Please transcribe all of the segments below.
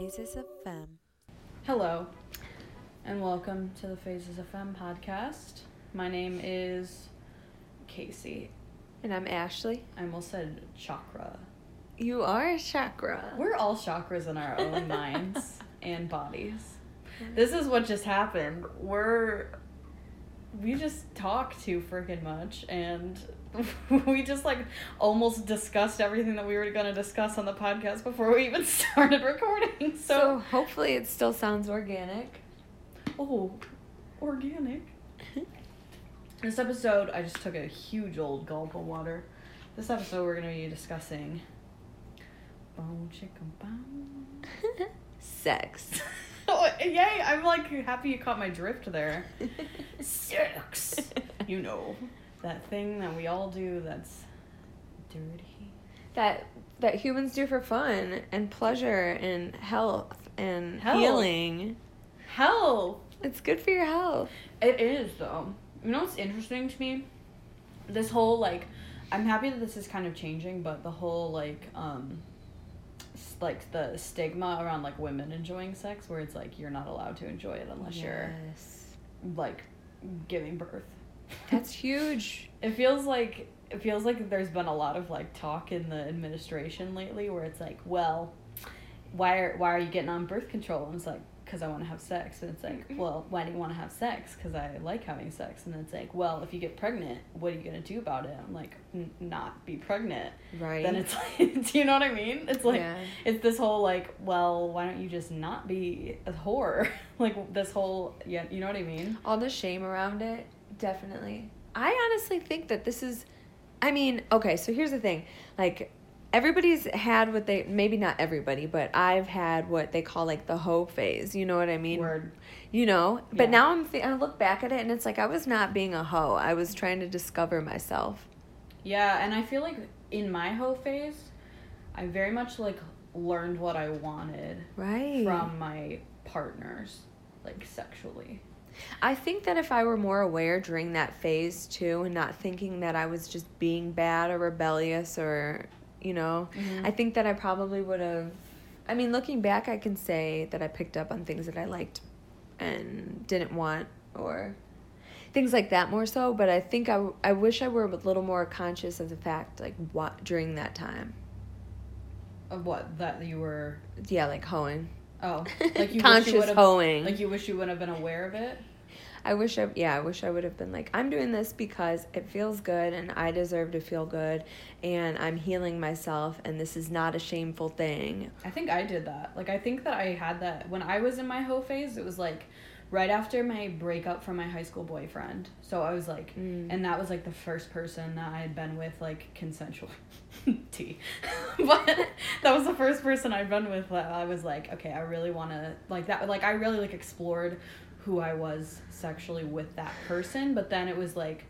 Phases of Femme. Hello, and welcome to the Phases of Femme podcast. My name is Casey. And I'm Ashley. I almost said chakra. You are a chakra. We're all chakras in our own minds and bodies. This is what just happened. We're we just talk too freaking much and we just like almost discussed everything that we were going to discuss on the podcast before we even started recording. so So, hopefully it still sounds organic. oh, organic. This episode, I just took a huge old gulp of water. This episode, we're going to be discussing bone chicken bone. Sex. Oh, yay! I'm like happy you caught my drift there. Sex. You know, that thing that we all do that's dirty. that that humans do for fun and pleasure and health and Health. healing. Hell, It's good for your health. it is though. You know what's interesting to me? This whole like, I'm happy that this is kind of changing, but the whole like, um, like the stigma around like women enjoying sex, where it's like you're not allowed to enjoy it unless Yes. you're like giving birth. That's huge. It feels like it feels like there's been a lot of like talk in the administration lately where it's like, well, why are why are you getting on birth control? And it's like, because I want to have sex. And it's like, mm-hmm. well, why do you want to have sex? Because I like having sex. And it's like, well, if you get pregnant, what are you gonna do about it? I'm like, N- not be pregnant. Right. Then it's like, do you know what I mean? It's like, Yeah. it's this whole like, well, why don't you just not be a whore? like this whole, yeah, you know what I mean? all the shame around it definitely i honestly think that this is i mean okay so here's the thing like everybody's had what they maybe not everybody but i've had what they call like the hoe phase you know what i mean Word. you know but Yeah. now i'm th- i look back at it and it's like i was not being a hoe i was trying to discover myself Yeah, and I feel like in my hoe phase, I very much like learned what I wanted right from my partners, like sexually. I think that if I were more aware during that phase too, and not thinking that I was just being bad or rebellious or, you know, Mhm. I think that I probably would have. I mean, looking back, I can say that I picked up on things that I liked and didn't want or things like that more so. But I think i, I wish I were a little more conscious of the fact, like, what during that time. Of what that you were Yeah, like hoeing. oh like you Conscious wish you hoeing. like you wish you would have been aware of it. I wish I yeah, I wish I would have been like I'm doing this because it feels good and I deserve to feel good and I'm healing myself and this is not a shameful thing. I think I did that. Like I think that I had that when I was in my hoe phase. It was like right after my breakup from my high school boyfriend. So I was like, Mm. and that was like the first person that I had been with like consensual. T, but that was the first person I'd been with. That I was like, okay, I really want to like that. Like I really like explored who I was sexually with that person. But then it was like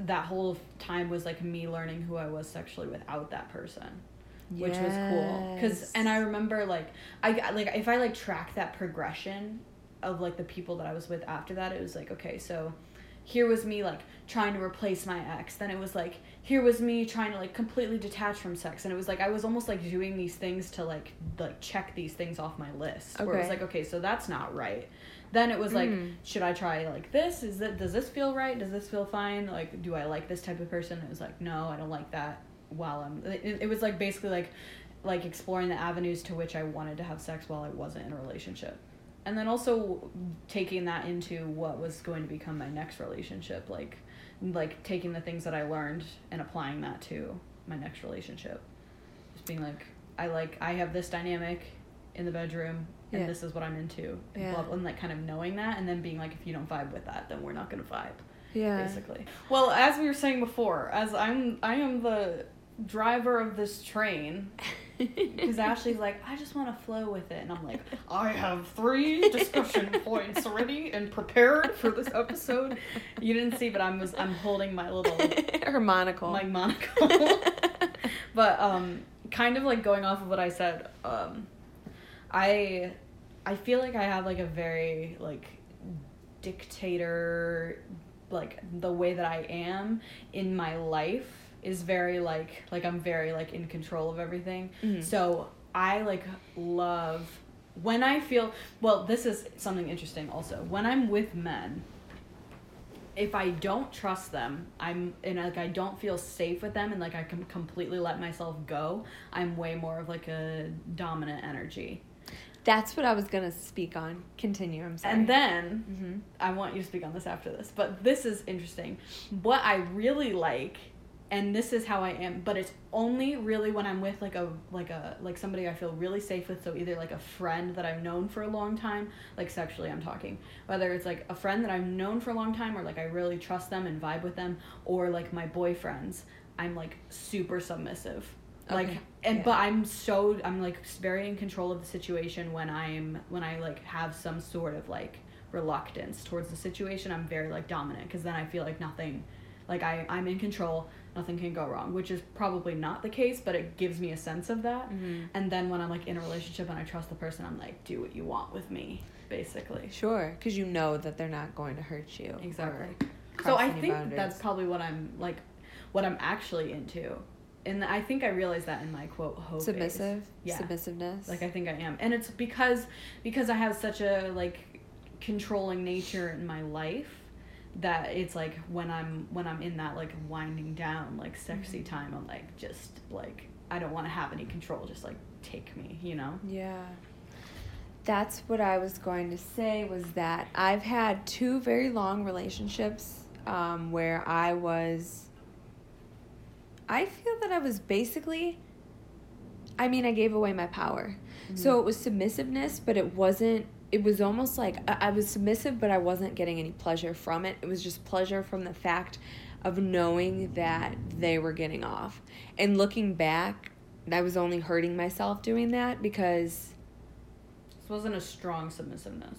that whole time was like me learning who I was sexually without that person which was cool. Because and i remember like i got- like if i like track that progression of like the people that i was with after that it was like okay so here was me like trying to replace my ex. Then it was like here was me trying to like completely detach from sex. And it was like i was almost like doing these things to like like check these things off my list. Where it was like okay so that's not right then it was like Mm. should i try like this? Is that does this feel right? Does this feel fine? Like do i like this type of person? It was like no i don't like that while i'm it, it was like basically like like exploring the avenues to which i wanted to have sex while i wasn't in a relationship. And then also taking that into what was going to become my next relationship like like taking the things that i learned and applying that to my next relationship. Just being like i like i have this dynamic in the bedroom and Yeah. this is what i'm into and, Yeah. blah, blah, and like kind of knowing that and then being like if you don't vibe with that then we're not going to vibe Yeah. basically. Well, as we were saying before, as I'm I am the driver of this train because Ashley's like, I just want to flow with it, and I'm like, I have three discussion points ready and prepared for this episode. You didn't see, but I was I'm holding my little Her monocle. my monocle. but um, kind of like going off of what I said, um, I I feel like I have like a very like dictator like the way that I am in my life is very like like I'm very like in control of everything. Mhm. So I like love when I feel well, this is something interesting also. When I'm with men, if I don't trust them, I'm and like I don't feel safe with them and like I can completely let myself go, I'm way more of like a dominant energy. That's what I was gonna speak on. Continue. I'm sorry. And then hmm I want you to speak on this after this, but this is interesting. What I really like, and this is how I am, but it's only really when I'm with like a like a like somebody I feel really safe with. So either like a friend that I've known for a long time, like sexually I'm talking, whether it's like a friend that I've known for a long time, or like I really trust them and vibe with them, or like my boyfriends. I'm like super submissive. Like Okay, and yeah. but I'm so I'm like very in control of the situation when I'm when I like have some sort of like reluctance towards the situation i'm very like dominant because then i feel like nothing like I, i'm in control nothing can go wrong which is probably not the case but it gives me a sense of that Mhm. and then when i'm like in a relationship and i trust the person i'm like do what you want with me basically Sure, because you know that they're not going to hurt you. exactly so i think boundaries. that's probably what i'm like what i'm actually into and i think i realized that in my quote hoe submissive. Yeah. Submissiveness. like i think i am and it's because because i have such a like controlling nature in my life that it's like when i'm when i'm in that like winding down like sexy Mhm. time i'm like just like i don't want to have any control just like take me you know Yeah. That's what I was going to say was that I've had two very long relationships um, where I was. I feel that I was basically. I mean, I gave away my power. Mm-hmm. So it was submissiveness, but it wasn't. It was almost like I, I was submissive, but I wasn't getting any pleasure from it. It was just pleasure from the fact of knowing that they were getting off. And looking back, I was only hurting myself doing that because, this wasn't a strong submissiveness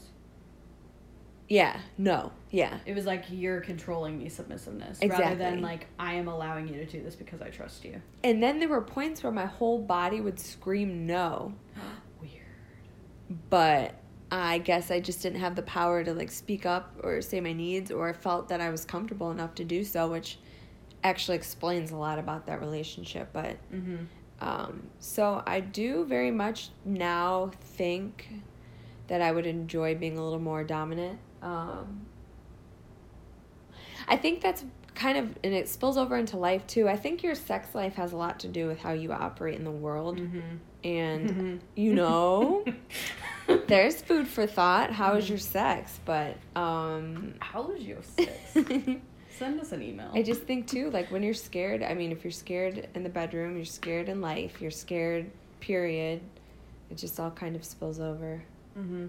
yeah, no, yeah, it was like you're controlling me submissiveness rather than like i am allowing you to do this because i trust you. And then there were points where my whole body would scream no, weird. But I guess I just didn't have the power to like speak up or say my needs or felt that I was comfortable enough to do so, which actually explains a lot about that relationship. But mm-hmm. um, so I do very much now think that I would enjoy being a little more dominant. Um, I think that's kind of, and it spills over into life too. I think your sex life has a lot to do with how you operate in the world. mm-hmm And, you know, there's food for thought. How is your sex? But, um, how was your sex send us an email I just think too, like when you're scared, I mean, if you're scared in the bedroom, you're scared in life, you're scared, period, it just all kind of spills over. Mm-hmm.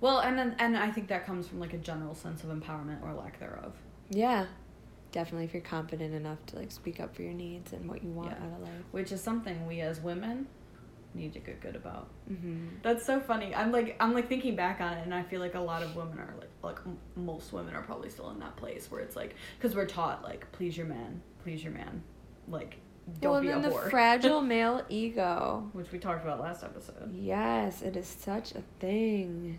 Well, and then and I think that comes from like a general sense of empowerment or lack thereof. Yeah. Definitely if you're confident enough to like speak up for your needs and what you want Yeah. out of life. which is something we as women need to get good about. Mm-hmm. That's so funny. I'm like I'm like thinking back on it, and I feel like a lot of women are like like m- most women are probably still in that place where it's like because we're taught like please your man, please your man, like don't Well, be and then a the whore. fragile male ego. which we talked about last episode. Yes, it is such a thing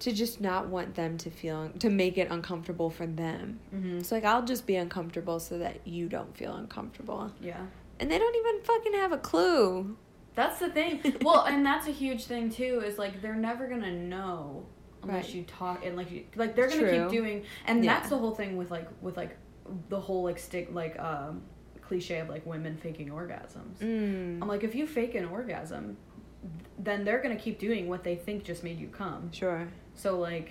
to just not want them to feel to make it uncomfortable for them. Mm-hmm. It's like I'll just be uncomfortable so that you don't feel uncomfortable. Yeah. And they don't even fucking have a clue. That's the thing. well, and that's a huge thing too. Is like they're never gonna know unless Right. you talk and like you, like they're gonna keep doing. And Yeah. that's the whole thing with like with like the whole like stick like um cliche of like women faking orgasms. Mm. I'm like if you fake an orgasm, then they're gonna keep doing what they think just made you come. Sure. So like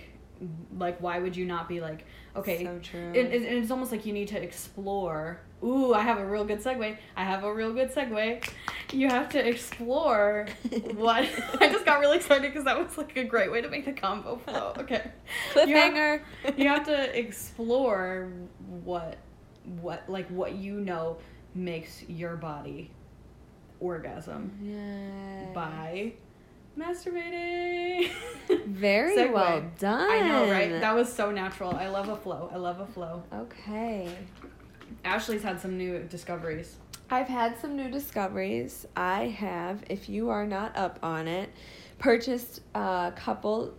like why would you not be like okay So true. and, and and it's almost like you need to explore. Ooh, I have a real good segue. I have a real good segue. You have to explore what. I just got really excited because that was like a great way to make the combo flow. Okay. Cliffhanger. You have to explore what, what like what you know makes your body orgasm yeah. by masturbating. Very Segue. well done. I know, right? That was so natural. I love a flow. I love a flow. okay. Ashley's had some new discoveries. I've had some new discoveries. I have, if you are not up on it, purchased a couple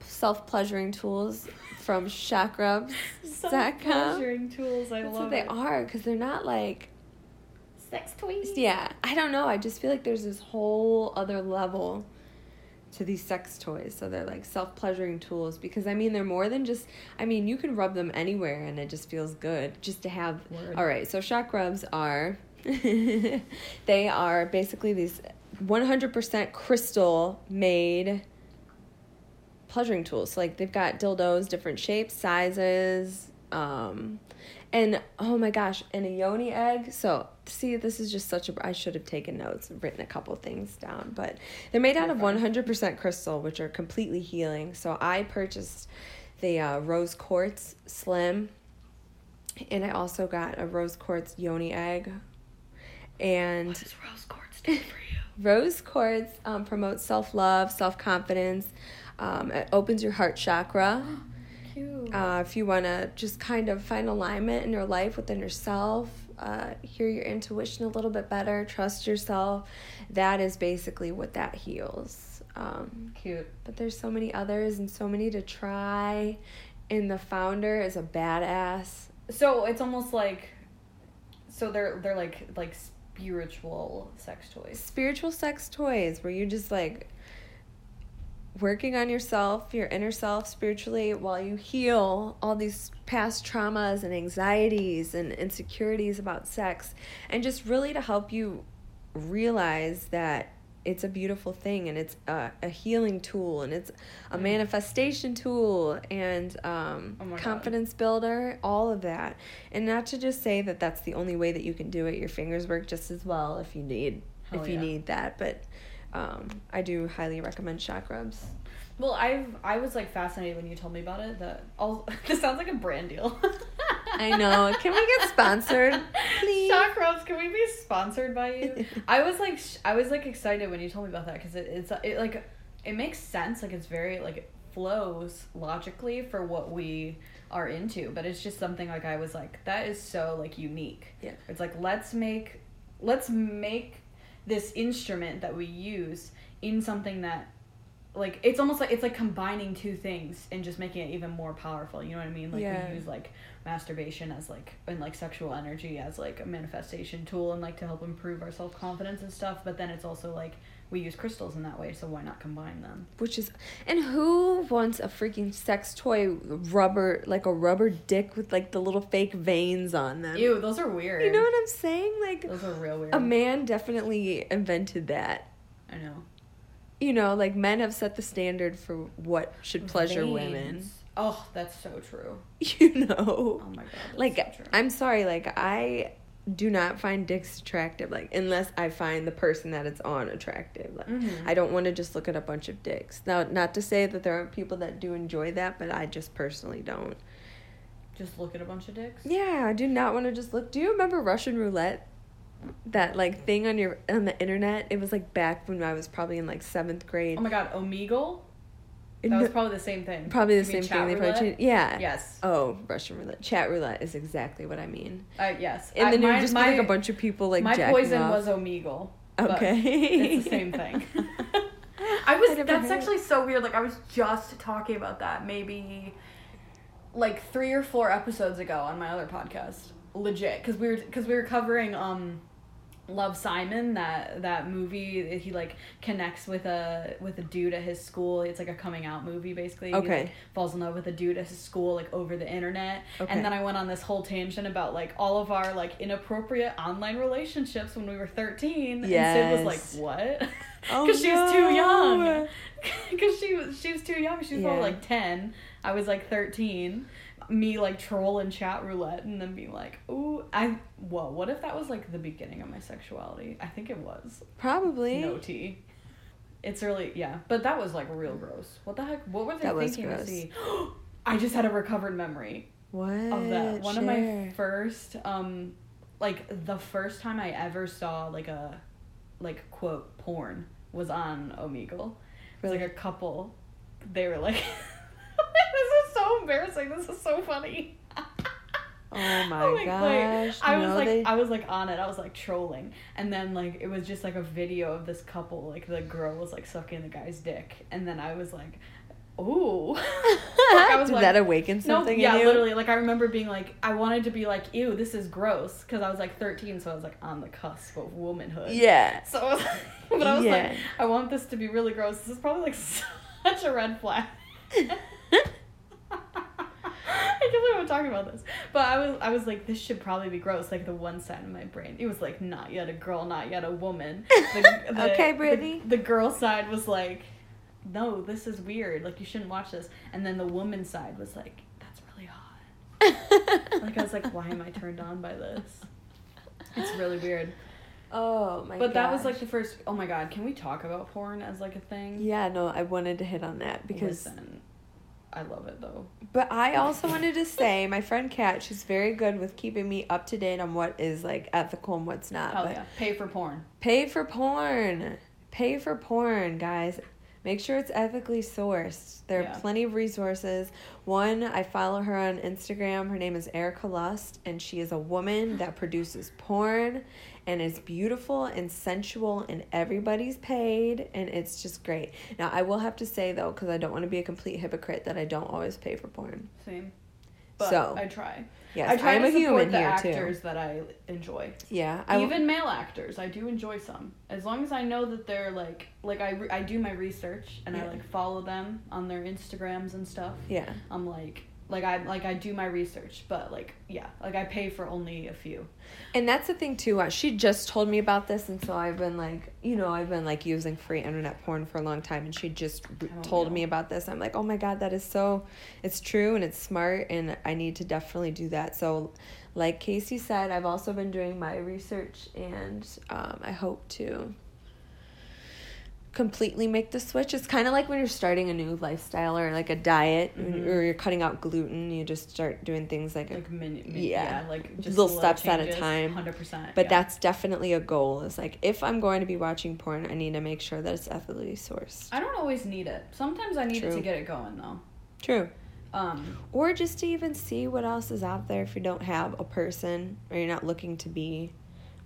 self pleasuring tools from chakrubs.com. Self-pleasuring tools. I That's love what they are because they're not like Sex toys. yeah i don't know i just feel like there's this whole other level to these sex toys. So they're like self pleasuring tools because I mean they're more than just I mean you can rub them anywhere and it just feels good just to have Word. All right, so Chakrubs are they are basically these 100% crystal made pleasuring tools. So, like they've got dildos, different shapes, sizes, um, and oh my gosh, and a yoni egg. So see, this is just such a. I should have taken notes and written a couple things down, but they're made out of one hundred percent crystal, which are completely healing. So I purchased the uh, rose quartz slim, and I also got a rose quartz yoni egg, and What does rose quartz stand for you? Rose quartz um, promotes self love, self confidence. Um, it opens your heart chakra. Cute. Uh, if you want to just kind of find alignment in your life within yourself, uh, hear your intuition a little bit better, trust yourself, that is basically what that heals. Um, Cute. but there's so many others and so many to try. And the founder is a badass. So it's almost like, so they're they're like like spiritual sex toys. spiritual sex toys where you just like working on yourself, your inner self spiritually while you heal all these past traumas and anxieties and insecurities about sex and just really to help you realize that it's a beautiful thing and it's a, a healing tool and it's a Mm. manifestation tool and um, Oh my God. confidence builder all of that and not to just say that that's the only way that you can do it your fingers work just as well if you need Hell if you need that but um, i do highly recommend Chakrubs Well, I I was like fascinated when you told me about it. That all this sounds like a brand deal. I know. Can we get sponsored, please? Chakrubs. Can we be sponsored by you? I was like, sh- I was like excited when you told me about that because it, it's it like it makes sense. Like it's very like it flows logically for what we are into, but it's just something like I was like that is so like unique. Yeah. It's like let's make let's make this instrument that we use in something that like it's almost like it's like combining two things and just making it even more powerful. You know what I mean? Like Yeah. we use like masturbation as like and like sexual energy as like a manifestation tool and like to help improve our self confidence and stuff. But then it's also like we use crystals in that way, so why not combine them? Which is, and who wants a freaking sex toy rubber, like a rubber dick with like the little fake veins on them? Ew, those are weird. You know what I'm saying? Like, Those are real weird. a man definitely invented that. I know. You know, like men have set the standard for what should pleasure women. Oh, that's so true. You know? Oh my god. Like, so true. I'm sorry, like, I do not find dicks attractive, like, unless I find the person that it's on attractive. Like, Mhm. I don't want to just look at a bunch of dicks. Now, not to say that there aren't people that do enjoy that, but I just personally don't. just look at a bunch of dicks. Yeah, I do not want to just look. Do you remember Russian roulette? That like thing on your on the internet. It was like back when I was probably in like seventh grade. Oh my god, Omegle. That was probably the same thing. probably the You same thing. They probably changed. Yeah. Yes. Oh, Russian roulette. Chat roulette is exactly what I mean. Uh, yes. And I- then it would just my, like a bunch of people like my poison off. was Omegle. Okay. It's the same thing. I was. I that's actually so weird. Like I was just talking about that maybe like three or four episodes ago on my other podcast. Legit, because we were because we were covering um. Love Simon that that movie he like connects with a with a dude at his school. It's like a coming out movie basically. He, Okay. like, falls in love with a dude at his school like over the internet. Okay. and then I went on this whole tangent about like all of our like inappropriate online relationships when we were 13 and Sid was like Yes. what? Oh, because she was too young. Because she was she was too young. She was Yeah. probably like 10 I was like 13 me like troll and chat roulette and then be like ooh I whoa what if that was like the beginning of my sexuality I think it was Probably. no tea it's really yeah but that was like real gross what the heck what were they That thinking to see I just had a recovered memory What? of that. One of my first, um, like the first time I ever saw like a, like quote porn was on Omegle. It was Really? like a couple. They were like, "This is so embarrassing. This is so funny." Oh my Oh like, gosh. I was no, like, they- I was like on it. I was like trolling, and then like it was just like a video of this couple. Like the girl was like sucking the guy's dick, and then I was like, ooh. I was Did like- that awaken No, something yeah, in you? literally. Like I remember being like, I wanted to be like, ew, this is gross, because I was like 13, so I was like on the cusp of womanhood. Yeah. So, I was, but I was Yeah. like, I want this to be really gross. This is probably like such a red flag. I can't believe I'm talking about this. But I was, I was like, this should probably be gross. Like the one side of my brain, it was like, not yet a girl, not yet a woman. The, the- Okay, the- Britney. The, girl side was like, no, this is weird. Like you shouldn't watch this. And then the woman side was like, that's really hot. Like I was like, why am I turned on by this? It's really weird. oh my God. But that was like the first. Oh my god, can we talk about porn as like a thing? Yeah, no, I wanted to hit on that because Listen, I love it though. But I also wanted to say, my friend Kat, she's very good with keeping me up to date on what is like ethical and what's not. Hell yeah, pay for porn. pay for porn. Pay for porn, guys. Make sure it's ethically sourced. There are Yeah. plenty of resources. One, I follow her on Instagram. Her name is Erica Lust, and she is a woman that produces porn and it's beautiful and sensual, and everybody's paid, and it's just great. Now, I will have to say, though, because I don't want to be a complete hypocrite, that I don't always pay for porn. Same. But So, I try. Yes, I try I'm to support the actors too. that I enjoy. Yeah, I Even male actors, I do enjoy some. As long as I know that they're like, like I, re- I do my research and I like follow them on their Instagrams and stuff. yeah. I'm like, like I like I do my research, but like yeah, like I pay for only a few. And that's the thing too. Uh, she just told me about this, and so I've been like, you know, I've been like using free internet porn for a long time, and she just told yeah. me about this. I'm like, oh my god, that is so, it's true and it's smart, and I need to definitely do that. So, like Casey said, I've also been doing my research, and um, I hope to completely make the switch. It's kind of like when you're starting a new lifestyle or like a diet, Mhm. or you're cutting out gluten. You just start doing things like, Like mini, Yeah. mini yeah. like just Little steps at a time. Hundred percent. But that's definitely a goal. Is like if I'm going to be watching porn, I need to make sure that it's ethically sourced. I don't always need it. Sometimes I need it to get it going though. True. Um, Or just to even see what else is out there if you don't have a person or you're not looking to be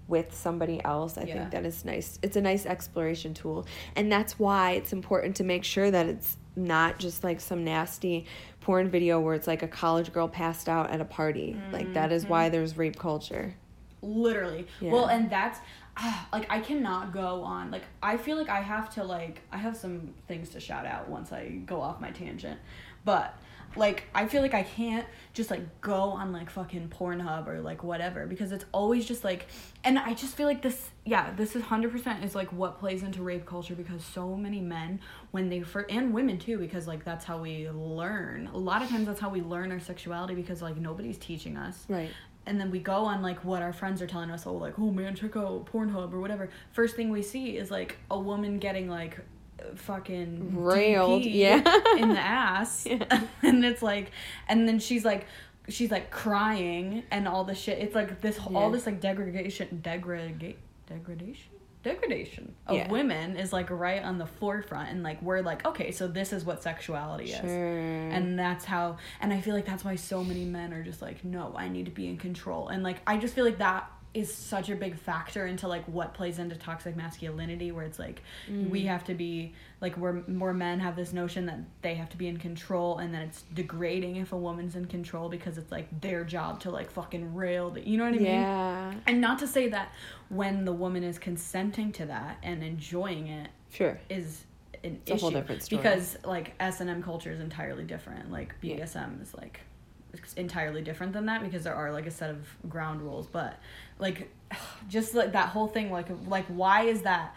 with somebody else. I Yeah. think that is nice. It's a nice exploration tool. And that's why it's important to make sure that it's not just like some nasty porn video where it's like a college girl passed out at a party. Like that is why there's rape culture. literally. Yeah. Well, and that's ah, like I cannot go on. Like I feel like I have to like I have some things to shout out once I go off my tangent, but like I feel like I can't just like go on like fucking Pornhub or like whatever because it's always just like and I just feel like this yeah this is 100% is like what plays into rape culture because so many men when they first and women too because like that's how we learn. A lot of times that's how we learn our sexuality because like nobody's teaching us. Right. and then we go on like what our friends are telling us oh like oh man check out pornhub or whatever. First thing we see is like a woman getting like fucking Railed, DP'd yeah. in the ass. Yeah. and it's like and then she's like she's like crying and all the shit. It's like this all this like degradation degrada- degradation? Degradation of Yeah. women is like right on the forefront and like we're like okay so this is what sexuality is. And that's how and i feel like that's why so many men are just like no i need to be in control. And like i just feel like that is such a big factor into like what plays into toxic masculinity where it's like we mm. have to be like where more men have this notion that they have to be in control and then it's degrading if a woman's in control because it's like their job to like fucking rail the, you know what i mean yeah. and not to say that when the woman is consenting to that and enjoying it Sure. is an It's a issue whole different story. because like S and M culture is entirely different. Like Yeah. BDSM is like it's entirely different than that because there are like a set of ground rules. But like just like that whole thing, like like why is that?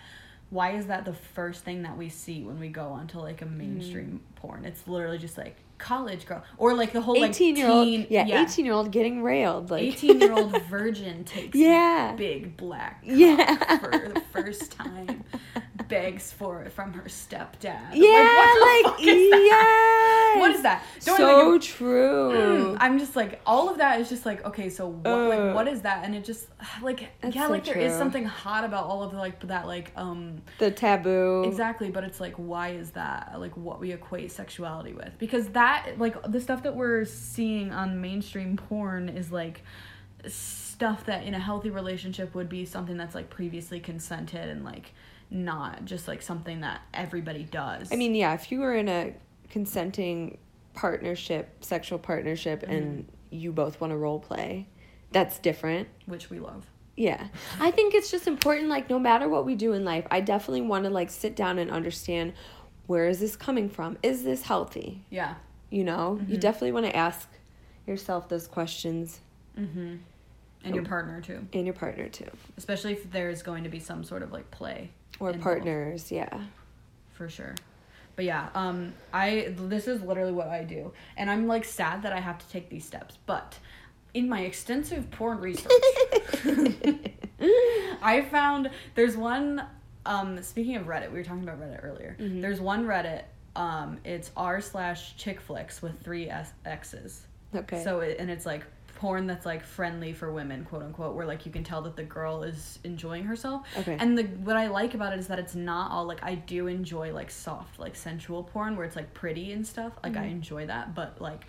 Why is that the first thing that we see when we go onto like a mainstream Mm. porn? It's literally just like college girl or like the whole like 18 year old. teen- Yeah, 18 year old getting railed. Like 18 year old virgin takes Yeah. big black Yeah. for the first time begs for it from her stepdad Yeah, like, what like, yes. what is that Don't so even- true. Mm, I'm just like all of that is just like okay so what Ugh. like what is that and it just like That's yeah so like there is something hot about all of like that like um the taboo. Exactly, but it's like, why is that like what we equate sexuality with? Because that, like, the stuff that we're seeing on mainstream porn is like stuff that in a healthy relationship would be something that's like previously consented and like not just like something that everybody does. I mean, yeah, if you were in a consenting partnership, sexual partnership, and Mhm. you both want to role play, that's different. which we love. Yeah. I think it's just important, like, no matter what we do in life, I definitely want to, like, sit down and understand where is this coming from? Is this healthy? Yeah. You know, you Mhm. definitely want to ask yourself those questions Mm-hmm. And your partner too, and your partner too, especially if there's going to be some sort of like play or involved. partners. Yeah. for sure. But yeah, um, I this is literally what I do, and I'm like sad that I have to take these steps. But in my extensive porn research, I found there's one. Um, speaking of Reddit, we were talking about Reddit earlier. Mhm. There's one Reddit. Um, it's r slash chick flicks with three s x's. Okay. So it, and it's like porn that's like friendly for women, quote unquote, where like you can tell that the girl is enjoying herself. Okay. And the what I like about it is that it's not all like I do enjoy like soft, like sensual porn where it's like pretty and stuff. Like I Mhm. enjoy that, but like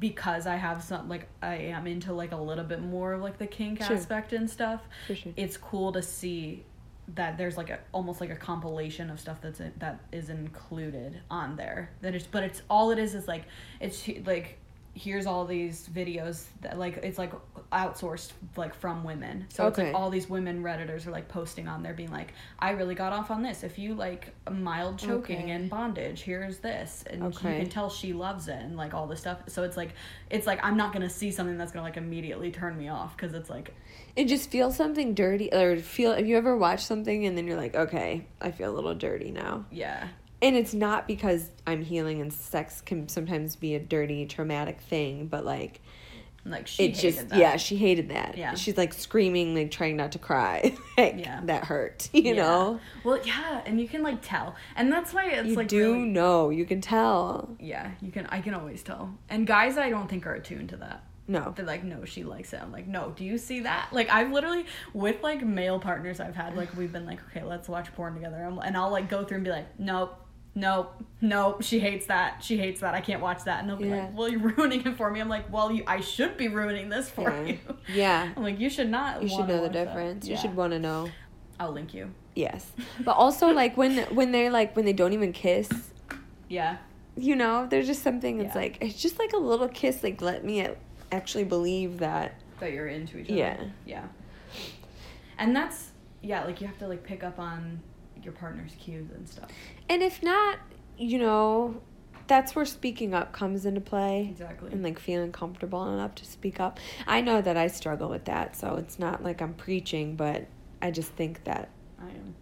because I have some like I am into like a little bit more of like the kink Sure. aspect and stuff. For sure. It's cool to see that there's like a almost like a compilation of stuff that's in, that is included on there. That is, but it's all it is is like it's like here's all these videos that like it's like outsourced like from women so it's like all these women redditors are like posting on there being like i really got off on this if you like mild choking Okay. and bondage here's this and Okay. you can tell she loves it and like all this stuff so it's like it's like i'm not gonna see something that's gonna like immediately turn me off because it's like It just feels something dirty, or feel. Have you ever watched something and then you're like, okay, I feel a little dirty now, yeah and it's not because I'm healing, and sex can sometimes be a dirty, traumatic thing, but like like she it hated just, that. yeah, she hated that. Yeah. she's like screaming, like trying not to cry. like Yeah. that hurt. You Yeah. know, well yeah and you can like tell and that's why it's like you like do really- know. You can tell. yeah you can i can always tell and guys i don't think are attuned to that No. they're like no she likes it i'm like no do you see that like i've literally with like male partners i've had like we've been like okay let's watch porn together and i'll like go through and be like nope nope nope she hates that she hates that i can't watch that and they'll be Yeah. like well you're ruining it for me i'm like well you i should be ruining this for Yeah. you Yeah. i'm like you should not You should know the watch that." difference. You should want to know. i'll link you Yes, but also like when when they're like when they don't even kiss, yeah you know, there's just something. Yeah. like it's just like a little kiss. Like let me actually believe that. that you're into each other. Yeah. Yeah. And that's yeah, like you have to like pick up on your partner's cues and stuff. And if not, you know, that's where speaking up comes into play. Exactly. And like feeling comfortable enough to speak up. I know that I struggle with that, so it's not like I'm preaching, but I just think that I am.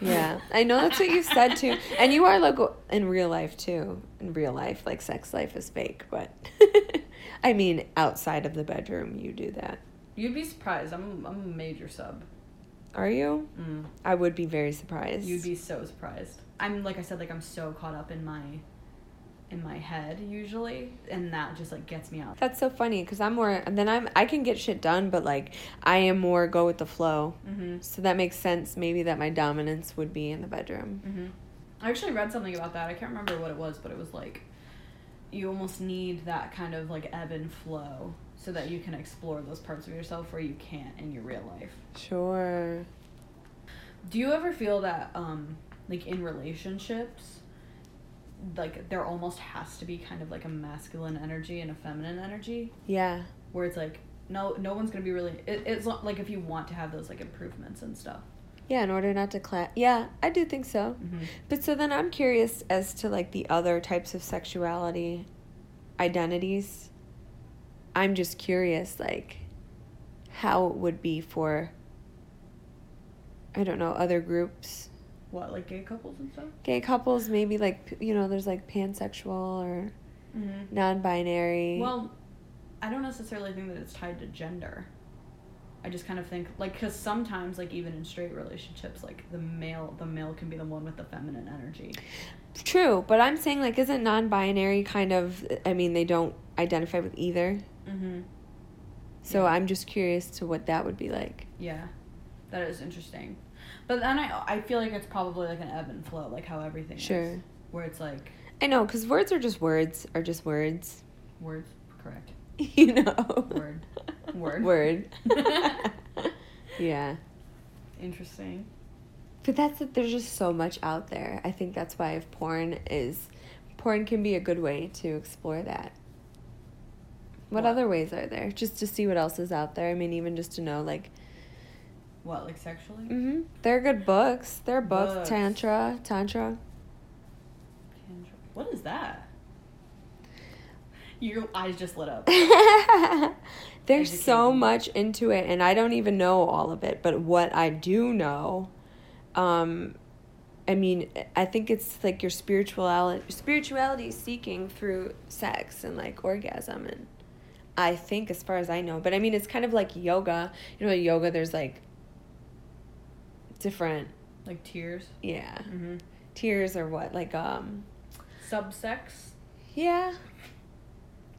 yeah, I know that's what you've said too, and you are like in real life too. In real life, like sex life is fake, but I mean, outside of the bedroom, you do that. You'd be surprised. I'm I'm a major sub. Are you? Mm. I would be very surprised. You'd be so surprised. I'm like I said, like I'm so caught up in my in my head usually, and that just like gets me out. That's so funny because I'm more. And then I'm. I can get shit done, but like I am more go with the flow. Mm-hmm. So that makes sense. Maybe that my dominance would be in the bedroom. Mm-hmm. I actually read something about that. I can't remember what it was, but it was like you almost need that kind of like ebb and flow so that you can explore those parts of yourself where you can't in your real life. Sure. Do you ever feel that um like in relationships like there almost has to be kind of like a masculine energy and a feminine energy Yeah. where it's like no no one's going to be really it, it's like if you want to have those like improvements and stuff. Yeah. In order not to clash. Yeah, I do think so. Mm-hmm. But so then I'm curious as to like the other types of sexuality identities. I'm just curious, like, how it would be for, I don't know, other groups. What like gay couples and stuff? Gay couples, maybe like, you know, there's like pansexual or Mm-hmm. non binary. Well, I don't necessarily think that it's tied to gender. I just kind of think like because sometimes like even in straight relationships like the male the male can be the one with the feminine energy. True, but I'm saying, like, isn't non binary kind of, I mean, they don't identify with either. Mm-hmm. So Yeah. I'm just curious to what that would be like. Yeah, that is interesting. But then I I feel like it's probably like an ebb and flow, like how everything Sure. is, where it's like I know, because words are just words, are just words. words correct you know. Word. Word. Word. yeah. interesting. But that's it. There's just so much out there. I think that's why if porn is porn can be a good way to explore that. What, What? other ways are there? Just to see what else is out there. I mean, even just to know, like, What, like sexually? hmm they're good books. They're books. Books. Tantra, tantra. What is that? Your eyes just lit up. There's so much into it, and I don't even know all of it. But what I do know, um, I mean, I think it's like your spirituality, spirituality seeking through sex and like orgasm, and I think, as far as I know, but I mean, it's kind of like yoga. You know, yoga. There's like different, Like tears. yeah, Mm-hmm. tiers or what, like um, Subsex. yeah.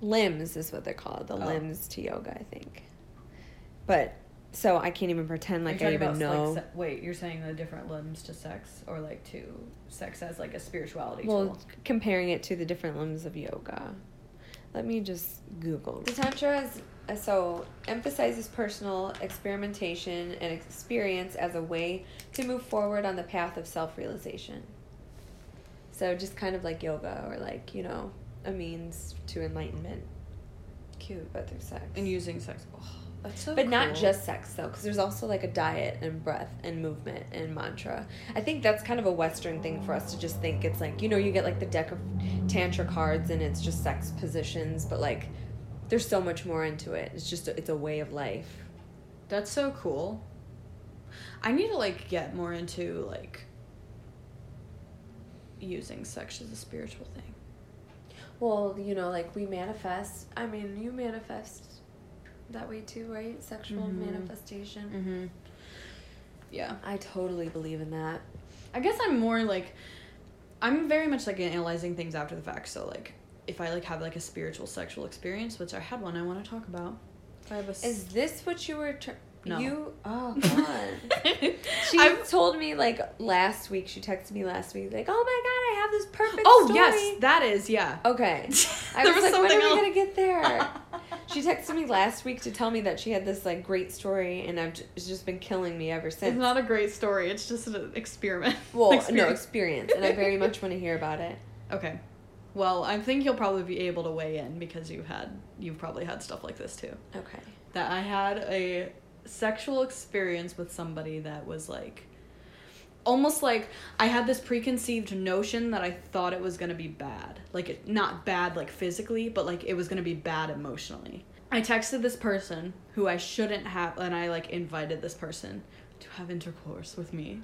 Limbs is what they're called. The Oh. limbs to yoga, I think. But so I can't even pretend like I even about, know. Like, wait, you're saying the different limbs to sex, or like to sex as like a spirituality well, tool? comparing it to the different limbs of yoga. Let me just Google. The tantra is uh, so emphasizes personal experimentation and experience as a way to move forward on the path of self-realization. So just kind of like yoga, or like you know, a means to enlightenment. Cute, but through sex. And using sex. Oh, that's so. but not just sex though because there's also like a diet and breath and movement and mantra i think that's kind of a western thing for us to just think it's like you know you get like the deck of tantra cards and it's just sex positions but like there's so much more into it it's just a, it's a way of life That's so cool. I need to like get more into like using sex as a spiritual thing. well you know like we manifest i mean you manifest that way too right sexual Mhm. manifestation Mm-hmm. Yeah. i totally believe in that I guess I'm more like I'm very much like analyzing things after the fact. So like if I like have like a spiritual sexual experience, which I had one I want to talk about. If I have a s- is this what you were tr- No. you oh god She I'm- told me like last week. She texted me last week, like, "Oh my god, I have this perfect." Oh story." yes, that is yeah. Okay. I There was, was like, when something are we else. gonna get there? she texted me last week to tell me that she had this like great story, and I've j- it's just been killing me ever since. It's not a great story. It's just an experiment. well, no Experience. experience, and I very much want to hear about it. Okay. Well, I think you'll probably be able to weigh in because you've had you've probably had stuff like this too. Okay. That I had a sexual experience with somebody that was like almost like I had this preconceived notion that I thought it was going to be bad. Like it, not bad like physically, but like it was going to be bad emotionally. I texted this person who I shouldn't have and I like invited this person to have intercourse with me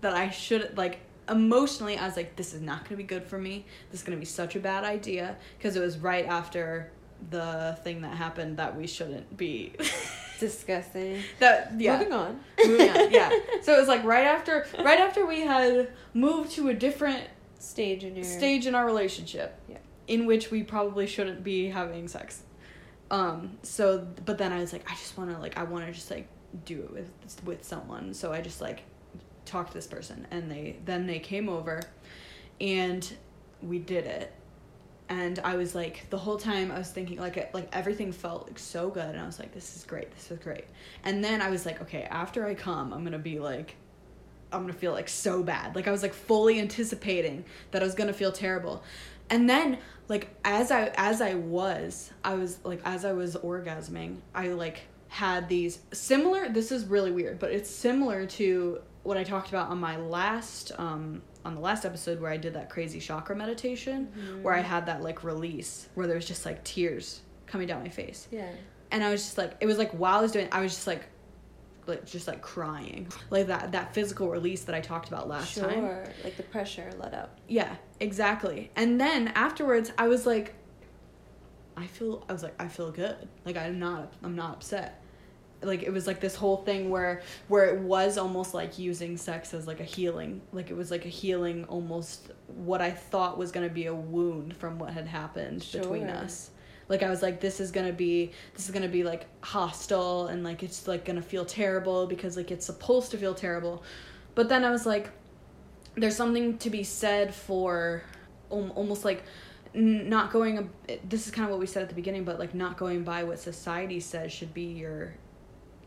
that I should like emotionally I was like this is not going to be good for me. This is going to be such a bad idea because it was right after the thing that happened that we shouldn't be Disgusting. that yeah Moving on. Moving on, yeah so it was like right after right after we had moved to a different Stage in your stage in our relationship Yeah. in which we probably shouldn't be having sex um so but then i was like i just want to like i want to just like do it with with someone so i just like talked to this person and they then they came over and we did it and i was like the whole time i was thinking like like everything felt like so good and i was like this is great this is great. And then i was like okay after i come i'm gonna be like i'm gonna feel like so bad. Like i was like fully anticipating that i was gonna feel terrible. And then like as i as i was i was like as i was orgasming i like had these similar this is really weird but it's similar to what i talked about on my last um on the last episode where i did that crazy chakra meditation mm-hmm. where i had that like release where there was just like tears coming down my face Yeah. and I was just like, it was like while I was doing, I was just like, like just like crying, like that that physical release that I talked about last sure. time. Like the pressure let up. Yeah, exactly. And then afterwards, I was like, I feel, I was like, I feel good. Like I'm not, I'm not upset. Like it was like this whole thing where where it was almost like using sex as like a healing, like it was like a healing almost what I thought was gonna be a wound from what had happened between us. Like I was like, this is gonna be this is gonna be like hostile and like it's like gonna feel terrible because like it's supposed to feel terrible, but then I was like, there's something to be said for almost like not going this is kind of what we said at the beginning but like not going by what society says should be your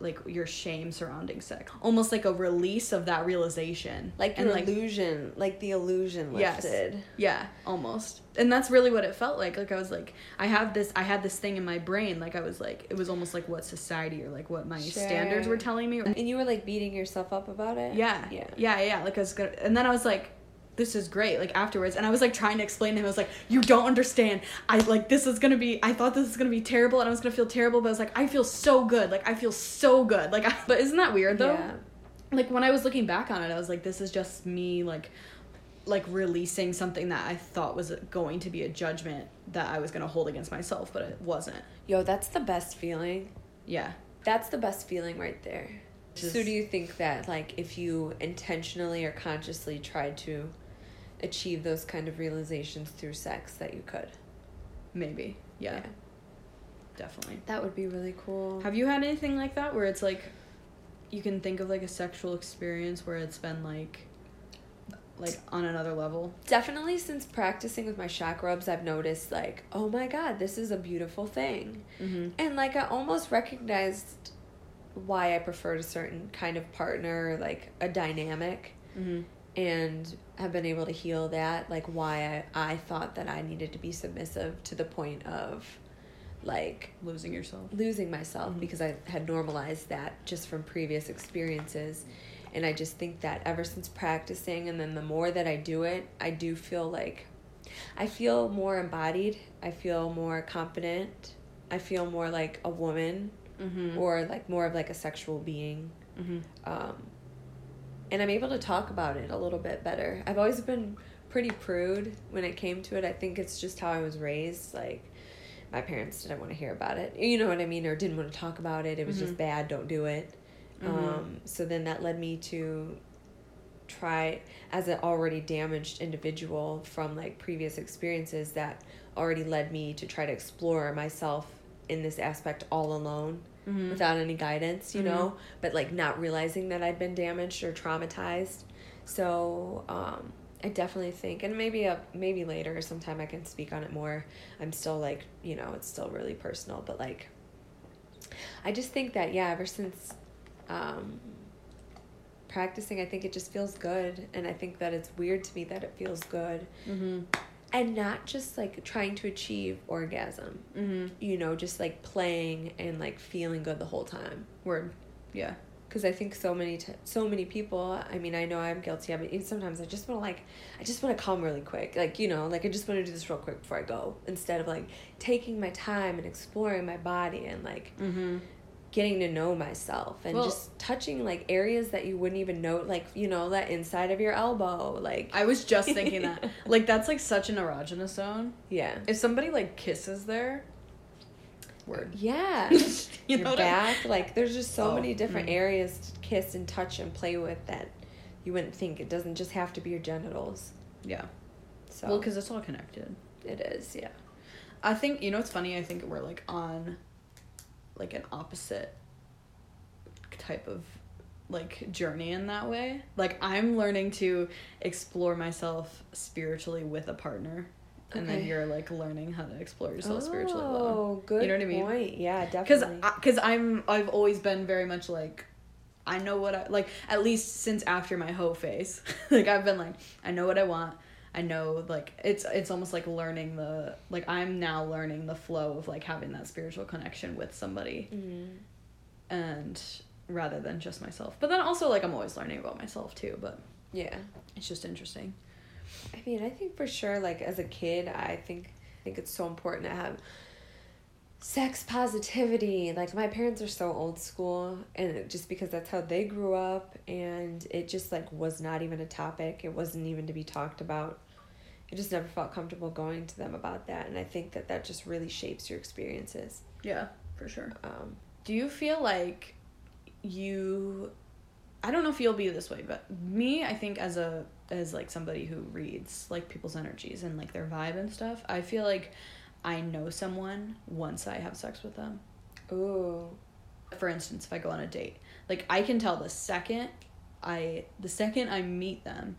like your shame surrounding sex almost like a release of that realization Like and your illusion, like the illusion Yes. lifted. yeah almost and that's really what it felt like like i was like i have this i had this thing in my brain like i was like it was almost like what society or like what my standards were telling me And you were like beating yourself up about it? yeah Yeah. yeah yeah like i was gonna and then i was like this is great like afterwards and i was like trying to explain to him i was like you don't understand i like this is gonna be i thought this is gonna be terrible and i was gonna feel terrible but i was like i feel so good like i feel so good like I, but isn't that weird though Yeah. like when I was looking back on it, I was like, this is just me like like releasing something that I thought was going to be a judgment that I was gonna hold against myself, but it wasn't. Yo, that's the best feeling. Yeah. That's the best feeling right there. Just- so do you think that like if you intentionally or consciously tried to achieve those kind of realizations through sex that you could? Maybe. Yeah, definitely. That would be really cool. Have you had anything like that where it's like you can think of like a sexual experience where it's been like like on another level? Definitely since practicing with my chakrubs, I've noticed like, oh my god, this is a beautiful thing. Mm-hmm. And like I almost recognized why I preferred a certain kind of partner, like a dynamic. Mm-hmm. And have been able to heal that like why I, I thought that i needed to be submissive to the point of like Losing yourself. losing myself Mhm. because i had normalized that just from previous experiences and i just think that ever since practicing and then the more that i do it i do feel like i feel more embodied i feel more confident i feel more like a woman Mm-hmm. or like more of like a sexual being mm-hmm. um, and I'm able to talk about it a little bit better. I've always been pretty prude when it came to it. I think it's just how I was raised. Like, my parents didn't want to hear about it. You know what I mean? Or didn't want to talk about it. It was Mhm. just bad. Don't do it. Mhm. Um, so then that led me to try, as an already damaged individual from like previous experiences, that already led me to try to explore myself in this aspect all alone Mm-hmm. without any guidance, you Mhm. know, but like not realizing that I'd been damaged or traumatized. So um, I definitely think, and maybe a maybe later sometime I can speak on it more. I'm still like, you know, it's still really personal, but like, I just think that yeah, ever since um, practicing, I think it just feels good, and I think that it's weird to me that it feels good, Mm-hmm. And not just like trying to achieve orgasm Mm-hmm. you know, just like playing and like feeling good the whole time. Word. Yeah. Because I think so many t- so many people. I mean, I know I'm guilty of it. Even sometimes I just want to like, I just want to come really quick. Like you know, like I just want to do this real quick before I go. Instead of like taking my time and exploring my body and like Mm-hmm. Getting to know myself and Well- just touching like areas that you wouldn't even know, like you know that inside of your elbow, like I was just thinking that. Like that's like such an erogenous zone. yeah, If somebody like kisses there, word. yeah. you your know what I- back. Like there's just so Oh, many different mm. areas to kiss and touch and play with that you wouldn't think. It doesn't just have to be your genitals. Yeah. So Well, because it's all connected. it is, yeah. I think you know it's funny. I think we're like on, like an opposite type of like journey in that way. Like I'm learning to explore myself spiritually with a partner, and then you're like learning how to explore yourself spiritually alone. Oh, good. You know what I mean? Point. Yeah, because definitely. because I'm I've always been very much like I know what I like at least since after my hoe phase like I've been like I know what I want I know like it's it's almost like learning the like I'm now learning the flow of like having that spiritual connection with somebody Mhm. and rather than just myself but then also like I'm always learning about myself too but Yeah. it's just interesting I mean, I think for sure, like as a kid, I think I think it's so important to have sex positivity. Like my parents are so old school, and just because that's how they grew up, and it just like was not even a topic. It wasn't even to be talked about. I just never felt comfortable going to them about that, and I think that that just really shapes your experiences. yeah for sure Um, Do you feel like you I don't know if you'll be this way, but me, I think as a as like somebody who reads like people's energies and like their vibe and stuff, I feel like I know someone once I have sex with them. ooh, For instance, if I go on a date, like I can tell the second I the second I meet them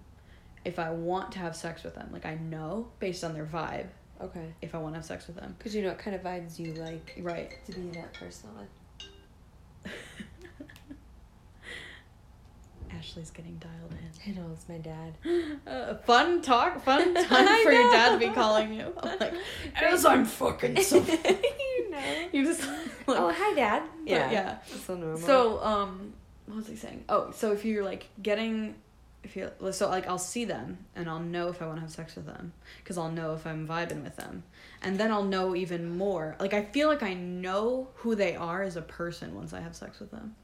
if I want to have sex with them. Like I know based on their vibe okay. if I want to have sex with them. Because you know what kind of vibes you like Right. to be that person with. Ashley's getting dialed in. I know it's my dad. Uh, fun talk, fun time for your dad to know. be calling you. I'm like, as I'm fucking so. you know. you just. Like, Oh hi, dad. yeah, yeah. So normal. So, um, what was I saying? Oh, so if you're like getting, if you so like I'll see them and I'll know if I want to have sex with them because I'll know if I'm vibing with them, and then I'll know even more. Like I feel like I know who they are as a person once I have sex with them.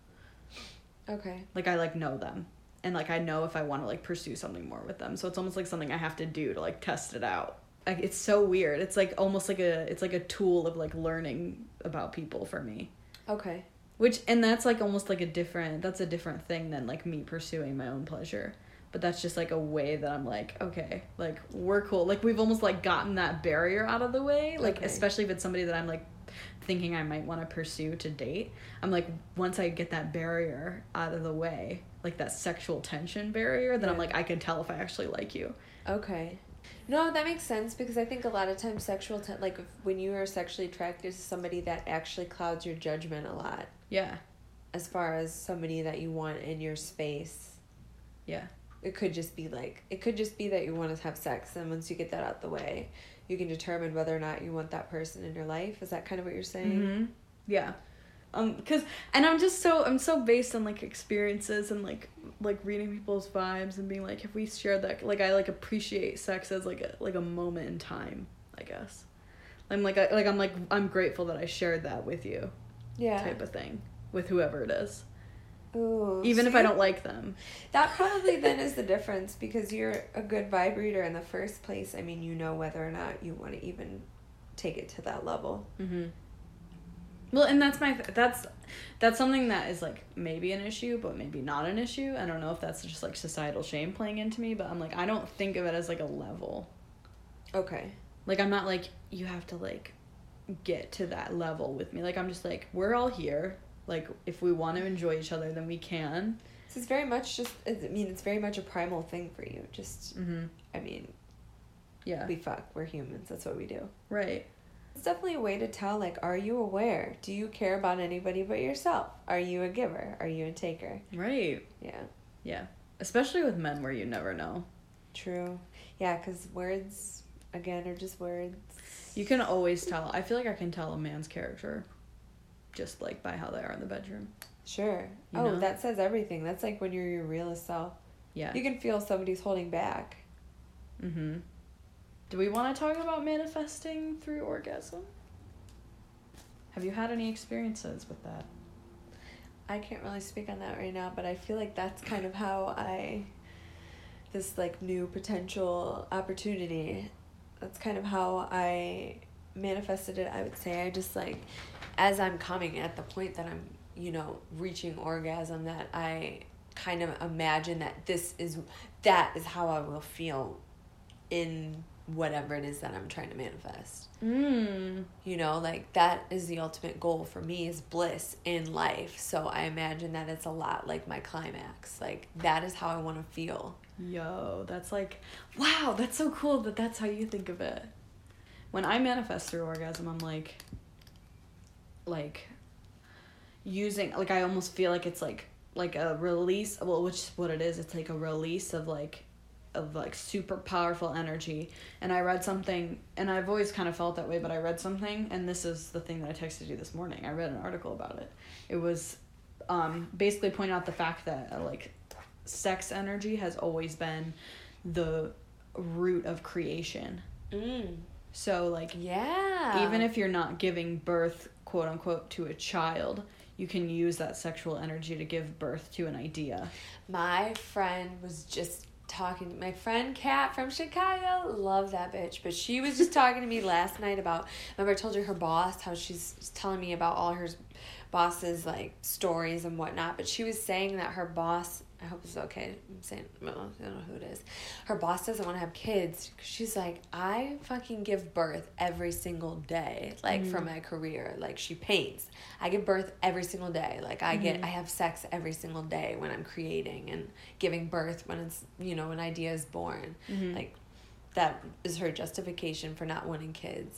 okay. Like I like know them, and like I know if I want to like pursue something more with them. So it's almost like something I have to do to like test it out. Like it's so weird. It's like almost like a it's like a tool of like learning about people for me. Okay. Which and that's like almost like a different that's a different thing than like me pursuing my own pleasure. But that's just like a way that I'm like, okay, like we're cool. Like we've almost like gotten that barrier out of the way. Like Okay. especially if it's somebody that I'm like thinking I might want to pursue to date. I'm like once I get that barrier out of the way, like that sexual tension barrier, then I'm like I can tell if I actually like you. Okay. No, that makes sense because I think a lot of times sexual te- like when you are sexually attracted to somebody that actually clouds your judgment a lot Yeah. as far as somebody that you want in your space. Yeah. It could just be like it could just be that you want to have sex and once you get that out the way, you can determine whether or not you want that person in your life. Is that kind of what you're saying? hmm Yeah. Um, cause, and I'm just so, I'm so based on like experiences and like, like reading people's vibes and being like, if we share that, like, I like appreciate sex as like a, like a moment in time, I guess. I'm like, I, like, I'm like, I'm grateful that I shared that with you Yeah. type of thing with whoever it is. Ooh, Even if? I don't like them. That probably then is the difference because you're a good vibe reader in the first place. I mean, you know whether or not you want to even take it to that level. Mm-hmm. Well, and that's my that's that's something that is like maybe an issue, but maybe not an issue. I don't know if that's just like societal shame playing into me, but I'm like I don't think of it as like a level. Okay. Like I'm not like you have to like get to that level with me. Like I'm just like we're all here. Like if we want to enjoy each other, then we can. So it's very much just, I mean, it's very much a primal thing for you. Just, Mm-hmm. I mean, Yeah. we fuck. We're humans. That's what we do. Right. It's definitely a way to tell, like, are you aware? Do you care about anybody but yourself? Are you a giver? Are you a taker? Right. Yeah. Yeah. Especially with men where you never know. True. Yeah, because words, again, are just words. You can always tell. I feel like I can tell a man's character just like by how they are in the bedroom. Sure. You oh, know? that says everything. That's like when you're your realest self. Yeah. You can feel somebody's holding back. Mm-hmm. Do we want to talk about manifesting through orgasm? Have you had any experiences with that? I can't really speak on that right now, but I feel like that's kind of how I this like new potential opportunity. That's kind of how I manifested it. I would say I just like as I'm coming at the point that I'm, you know, reaching orgasm that I kind of imagine that this is that is how I will feel in whatever it is that I'm trying to manifest. Mm. You know, like that is the ultimate goal for me is bliss in life. So I imagine that it's a lot like my climax. Like that is how I want to feel. Yo, that's like, wow, that's so cool that that's how you think of it. When I manifest through orgasm, I'm like, like, using, like, I almost feel like it's like, like a release, well, which is what it is. It's like a release of like, of like super powerful energy. And I read something, and I've always kind of felt that way, but I read something, and this is the thing that I texted you this morning. I read an article about it. It was um, basically pointing out the fact that, uh, like, sex energy has always been the root of creation. Mm. So like Yeah. even if you're not giving birth quote unquote to a child, you can use that sexual energy to give birth to an idea. my friend was just talking to my friend Kat from Chicago, love that bitch, but she was just talking to me last night about remember I told you her boss how she's telling me about all her boss's like stories and whatnot, but she was saying that her boss I hope it's okay. I'm saying, well, I don't know who it is. Her boss doesn't want to have kids. She's like, I fucking give birth every single day, like for my career. Like she paints. I give birth every single day. Like I get, I have sex every single day when I'm creating and giving birth when it's, you know, an idea is born. Mm-hmm. Like that is her justification for not wanting kids.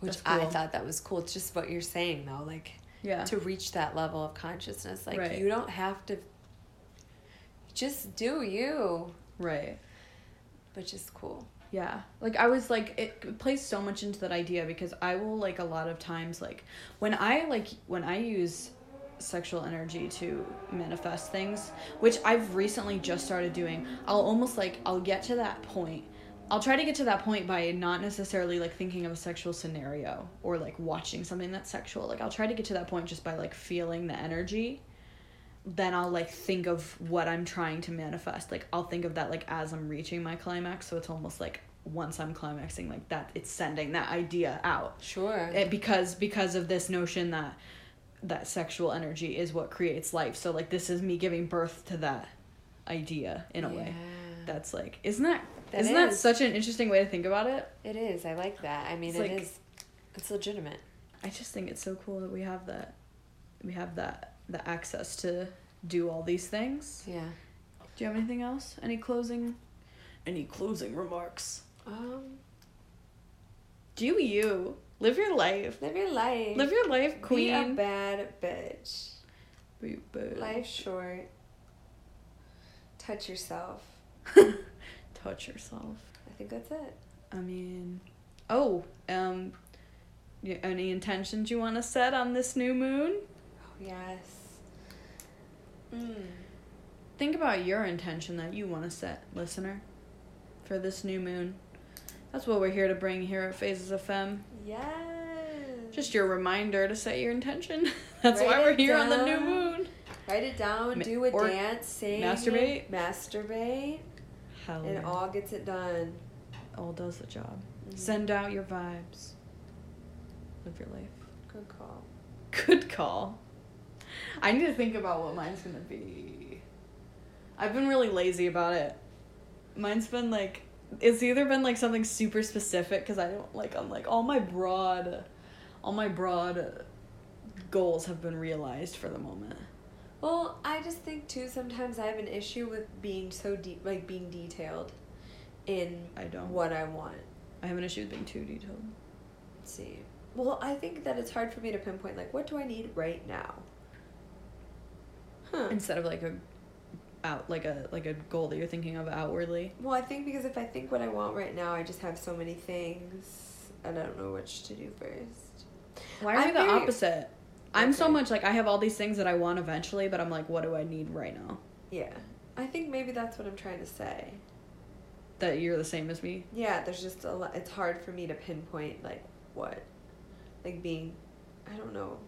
Which That's I thought that was cool. It's just what you're saying though, like Yeah. to reach that level of consciousness. Like Right. you don't have to just do you, Right. which is cool. Yeah. Like I was like it plays so much into that idea because I will like a lot of times like when I like when I use sexual energy to manifest things, which I've recently just started doing, I'll almost like I'll get to that point. I'll try to get to that point by not necessarily like thinking of a sexual scenario or like watching something that's sexual. Like I'll try to get to that point just by like feeling the energy then I'll like think of what I'm trying to manifest. Like I'll think of that like as I'm reaching my climax. So it's almost like once I'm climaxing, like that it's sending that idea out. Sure. It, because because of this notion that that sexual energy is what creates life. So like this is me giving birth to that idea in a way. That's like isn't that, That not that such an interesting way to think about it? It is. I like that. I mean, It's it like- is. It's legitimate. I just think it's so cool that we have that we have that the access to do all these things. Yeah. Do you have anything else? Any closing any closing remarks? Um, Do you live your life? live your life. Live your life, queen. Be a queen. bad bitch. Be bad. Life short. Touch yourself. Touch yourself. I think that's it. I mean, oh, um, any intentions you want to set on this new moon? Oh yes. Mm. Think about your intention that you want to set, listener, for this new moon. That's what we're here to bring here at Phases of Femme. Yes. Just your reminder to set your intention. That's why we're here on the new moon. Write it down. Ma- do a dance. Sing. masturbate. Masturbate. Hell And all gets it done. all does the job. Mhm. Send out your vibes. Live your life. Good call. Good call. I need to think about what mine's gonna be. I've been really lazy about it. Mine's been like it's either been like something super specific because I don't like I'm like all my broad, all my broad goals have been realized for the moment. Well, I just think too. Sometimes I have an issue with being so deep, like being detailed in I don't. what I want. I have an issue with being too detailed. Let's see. Well, I think that it's hard for me to pinpoint like what do I need right now. Huh. Instead of like a out like a like a goal that you're thinking of outwardly. Well, I think because if I think what I want right now, I just have so many things. I don't know which to do first. Why are we I'm the very- opposite? I'm so much like I have all these things that I want eventually, but I'm like, what do I need right now? Yeah. I think maybe that's what I'm trying to say. That you're the same as me. Yeah, there's just a lot. It's hard for me to pinpoint like what, like being, I don't know.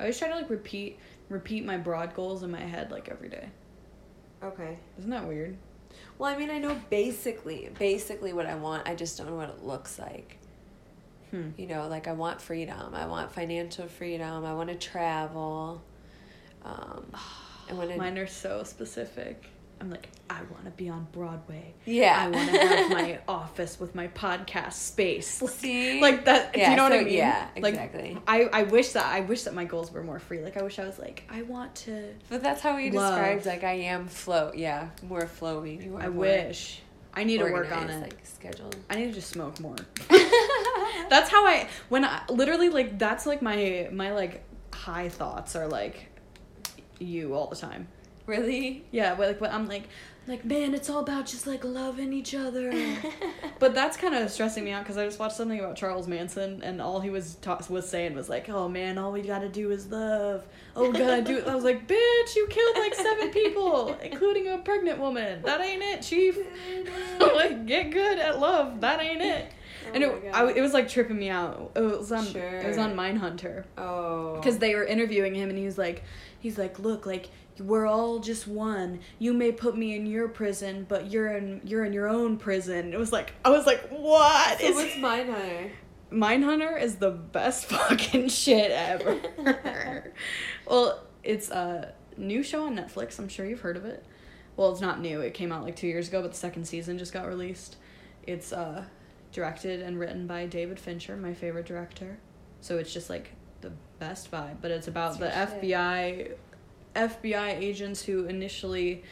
I always try to like repeat repeat my broad goals in my head like every day. Okay. Isn't that weird? Well, I mean, I know basically, basically what I want. I just don't know what it looks like. Hmm. You know, like I want freedom. I want financial freedom. I want to travel. Um, I want to. Mine are so specific. I'm like, I want to be on Broadway. Yeah. I want to have my office with my podcast space. Like, See. like that. do Yeah, you know what I mean? yeah, Like, exactly. I I wish that I wish that my goals were more free. Like I wish I was like I want to. But that's how we Love. described like I am flow. Yeah, more flowy. You are I wish. I need to work on it. Like scheduled. I need to just smoke more. that's how I when I literally like that's like my my like high thoughts are like you all the time. Really? Yeah, but like but I'm like like man, it's all about just like loving each other. but that's kind of stressing me out because I just watched something about Charles Manson and all he was ta- was saying was like, "Oh man, all we gotta do is love. Oh, gotta do." I was like, "Bitch, you killed like seven people, including a pregnant woman. That ain't it, chief. like, get good at love. That ain't it." Oh and it, I, it was like tripping me out. It was on it was on Mindhunter oh. because they were interviewing him and he was like he's like look like we're all just one. You may put me in your prison but you're in you're in your own prison. It was like i was like what So is what's Mindhunter? mindhunter is the best fucking shit ever. Well it's a new show on netflix. I'm sure you've heard of it. Well it's not new. It came out like two years ago but the second season just got released. It's uh directed and written by david fincher my favorite director. So it's just like the best vibe but it's about the That's fbi fbi agents who initially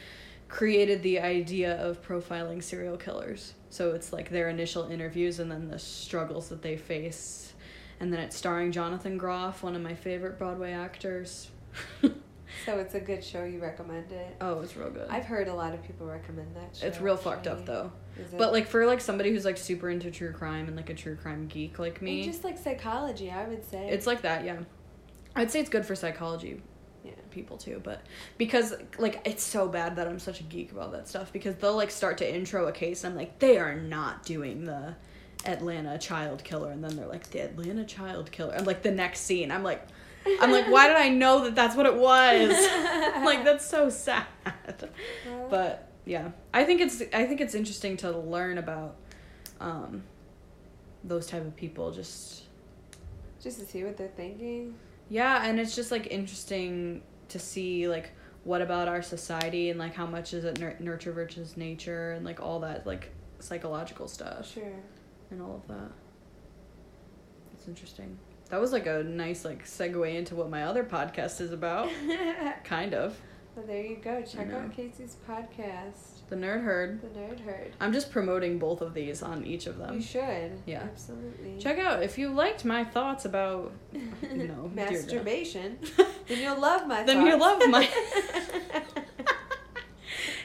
created the idea of profiling serial killers so it's like their initial interviews and then the struggles that they face and then it's starring jonathan groff one of my favorite broadway actors So it's a good show. You recommend it. Oh, it's real good. I've heard a lot of people recommend that show. it's real fucked up though. But like for like somebody who's like super into true crime and like a true crime geek like And me, just like psychology, I would say. it's like that, yeah. I'd say it's good for psychology yeah. people too, but because like it's so bad that I'm such a geek about that stuff because they'll like start to intro a case and I'm like they are not doing the Atlanta child killer and then they're like the Atlanta child killer and like the next scene I'm like I'm like why did I know that that's what it was like that's so sad but yeah I think it's I think it's interesting to learn about um those type of people just just to see what they're thinking. Yeah, and it's just like interesting to see like what about our society and like how much is it nur- nurture versus nature and like all that like psychological stuff Sure. and all of that. It's interesting. That was like a nice like segue into what my other podcast is about. kind of. Well, there you go. Check out Casey's podcast, The Nerd Herd. The Nerd Herd. I'm just promoting both of these on each of them. you should. yeah. Absolutely. Check out if you liked my thoughts about you know masturbation. then you'll love my. Then you'll love my-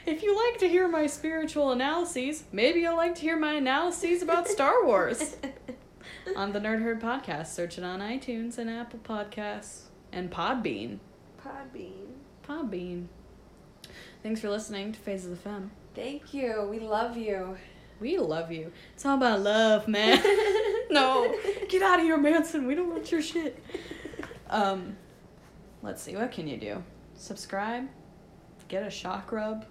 If you like to hear my spiritual analyses, maybe you'll like to hear my analyses about Star Wars on the Nerd Herd podcast. Search it on iTunes and Apple Podcasts and Podbean. Podbean. Podbean. Thanks for listening to Phases of the Femme. Thank you. We love you. We love you. It's all about love, man. no, get out of here, Manson. We don't want your shit. Um, let's see. What can you do? Subscribe. Get a Chakrub.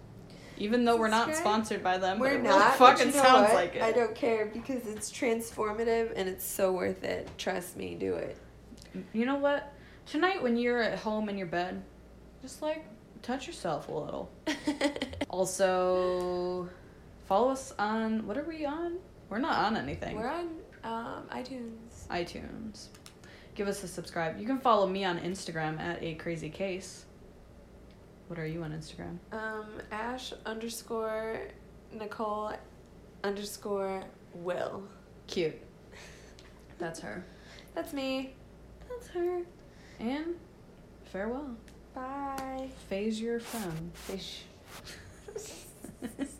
Even though we're not sponsored by them, but We're it not. but fucking you know sounds what? like it. I don't care because it's transformative and it's so worth it. Trust me. Do it. You know what? Tonight, when you're at home in your bed, just like touch yourself a little. Also, follow us on what are we on? We're not on anything. We're on um, iTunes. iTunes. Give us a subscribe. You can follow me on Instagram at a crazy case. What are you on Instagram? Um, Ash underscore Nicole underscore Will. Cute. That's her. That's me. That's her. And farewell. Bye. Phase your phone. Phase.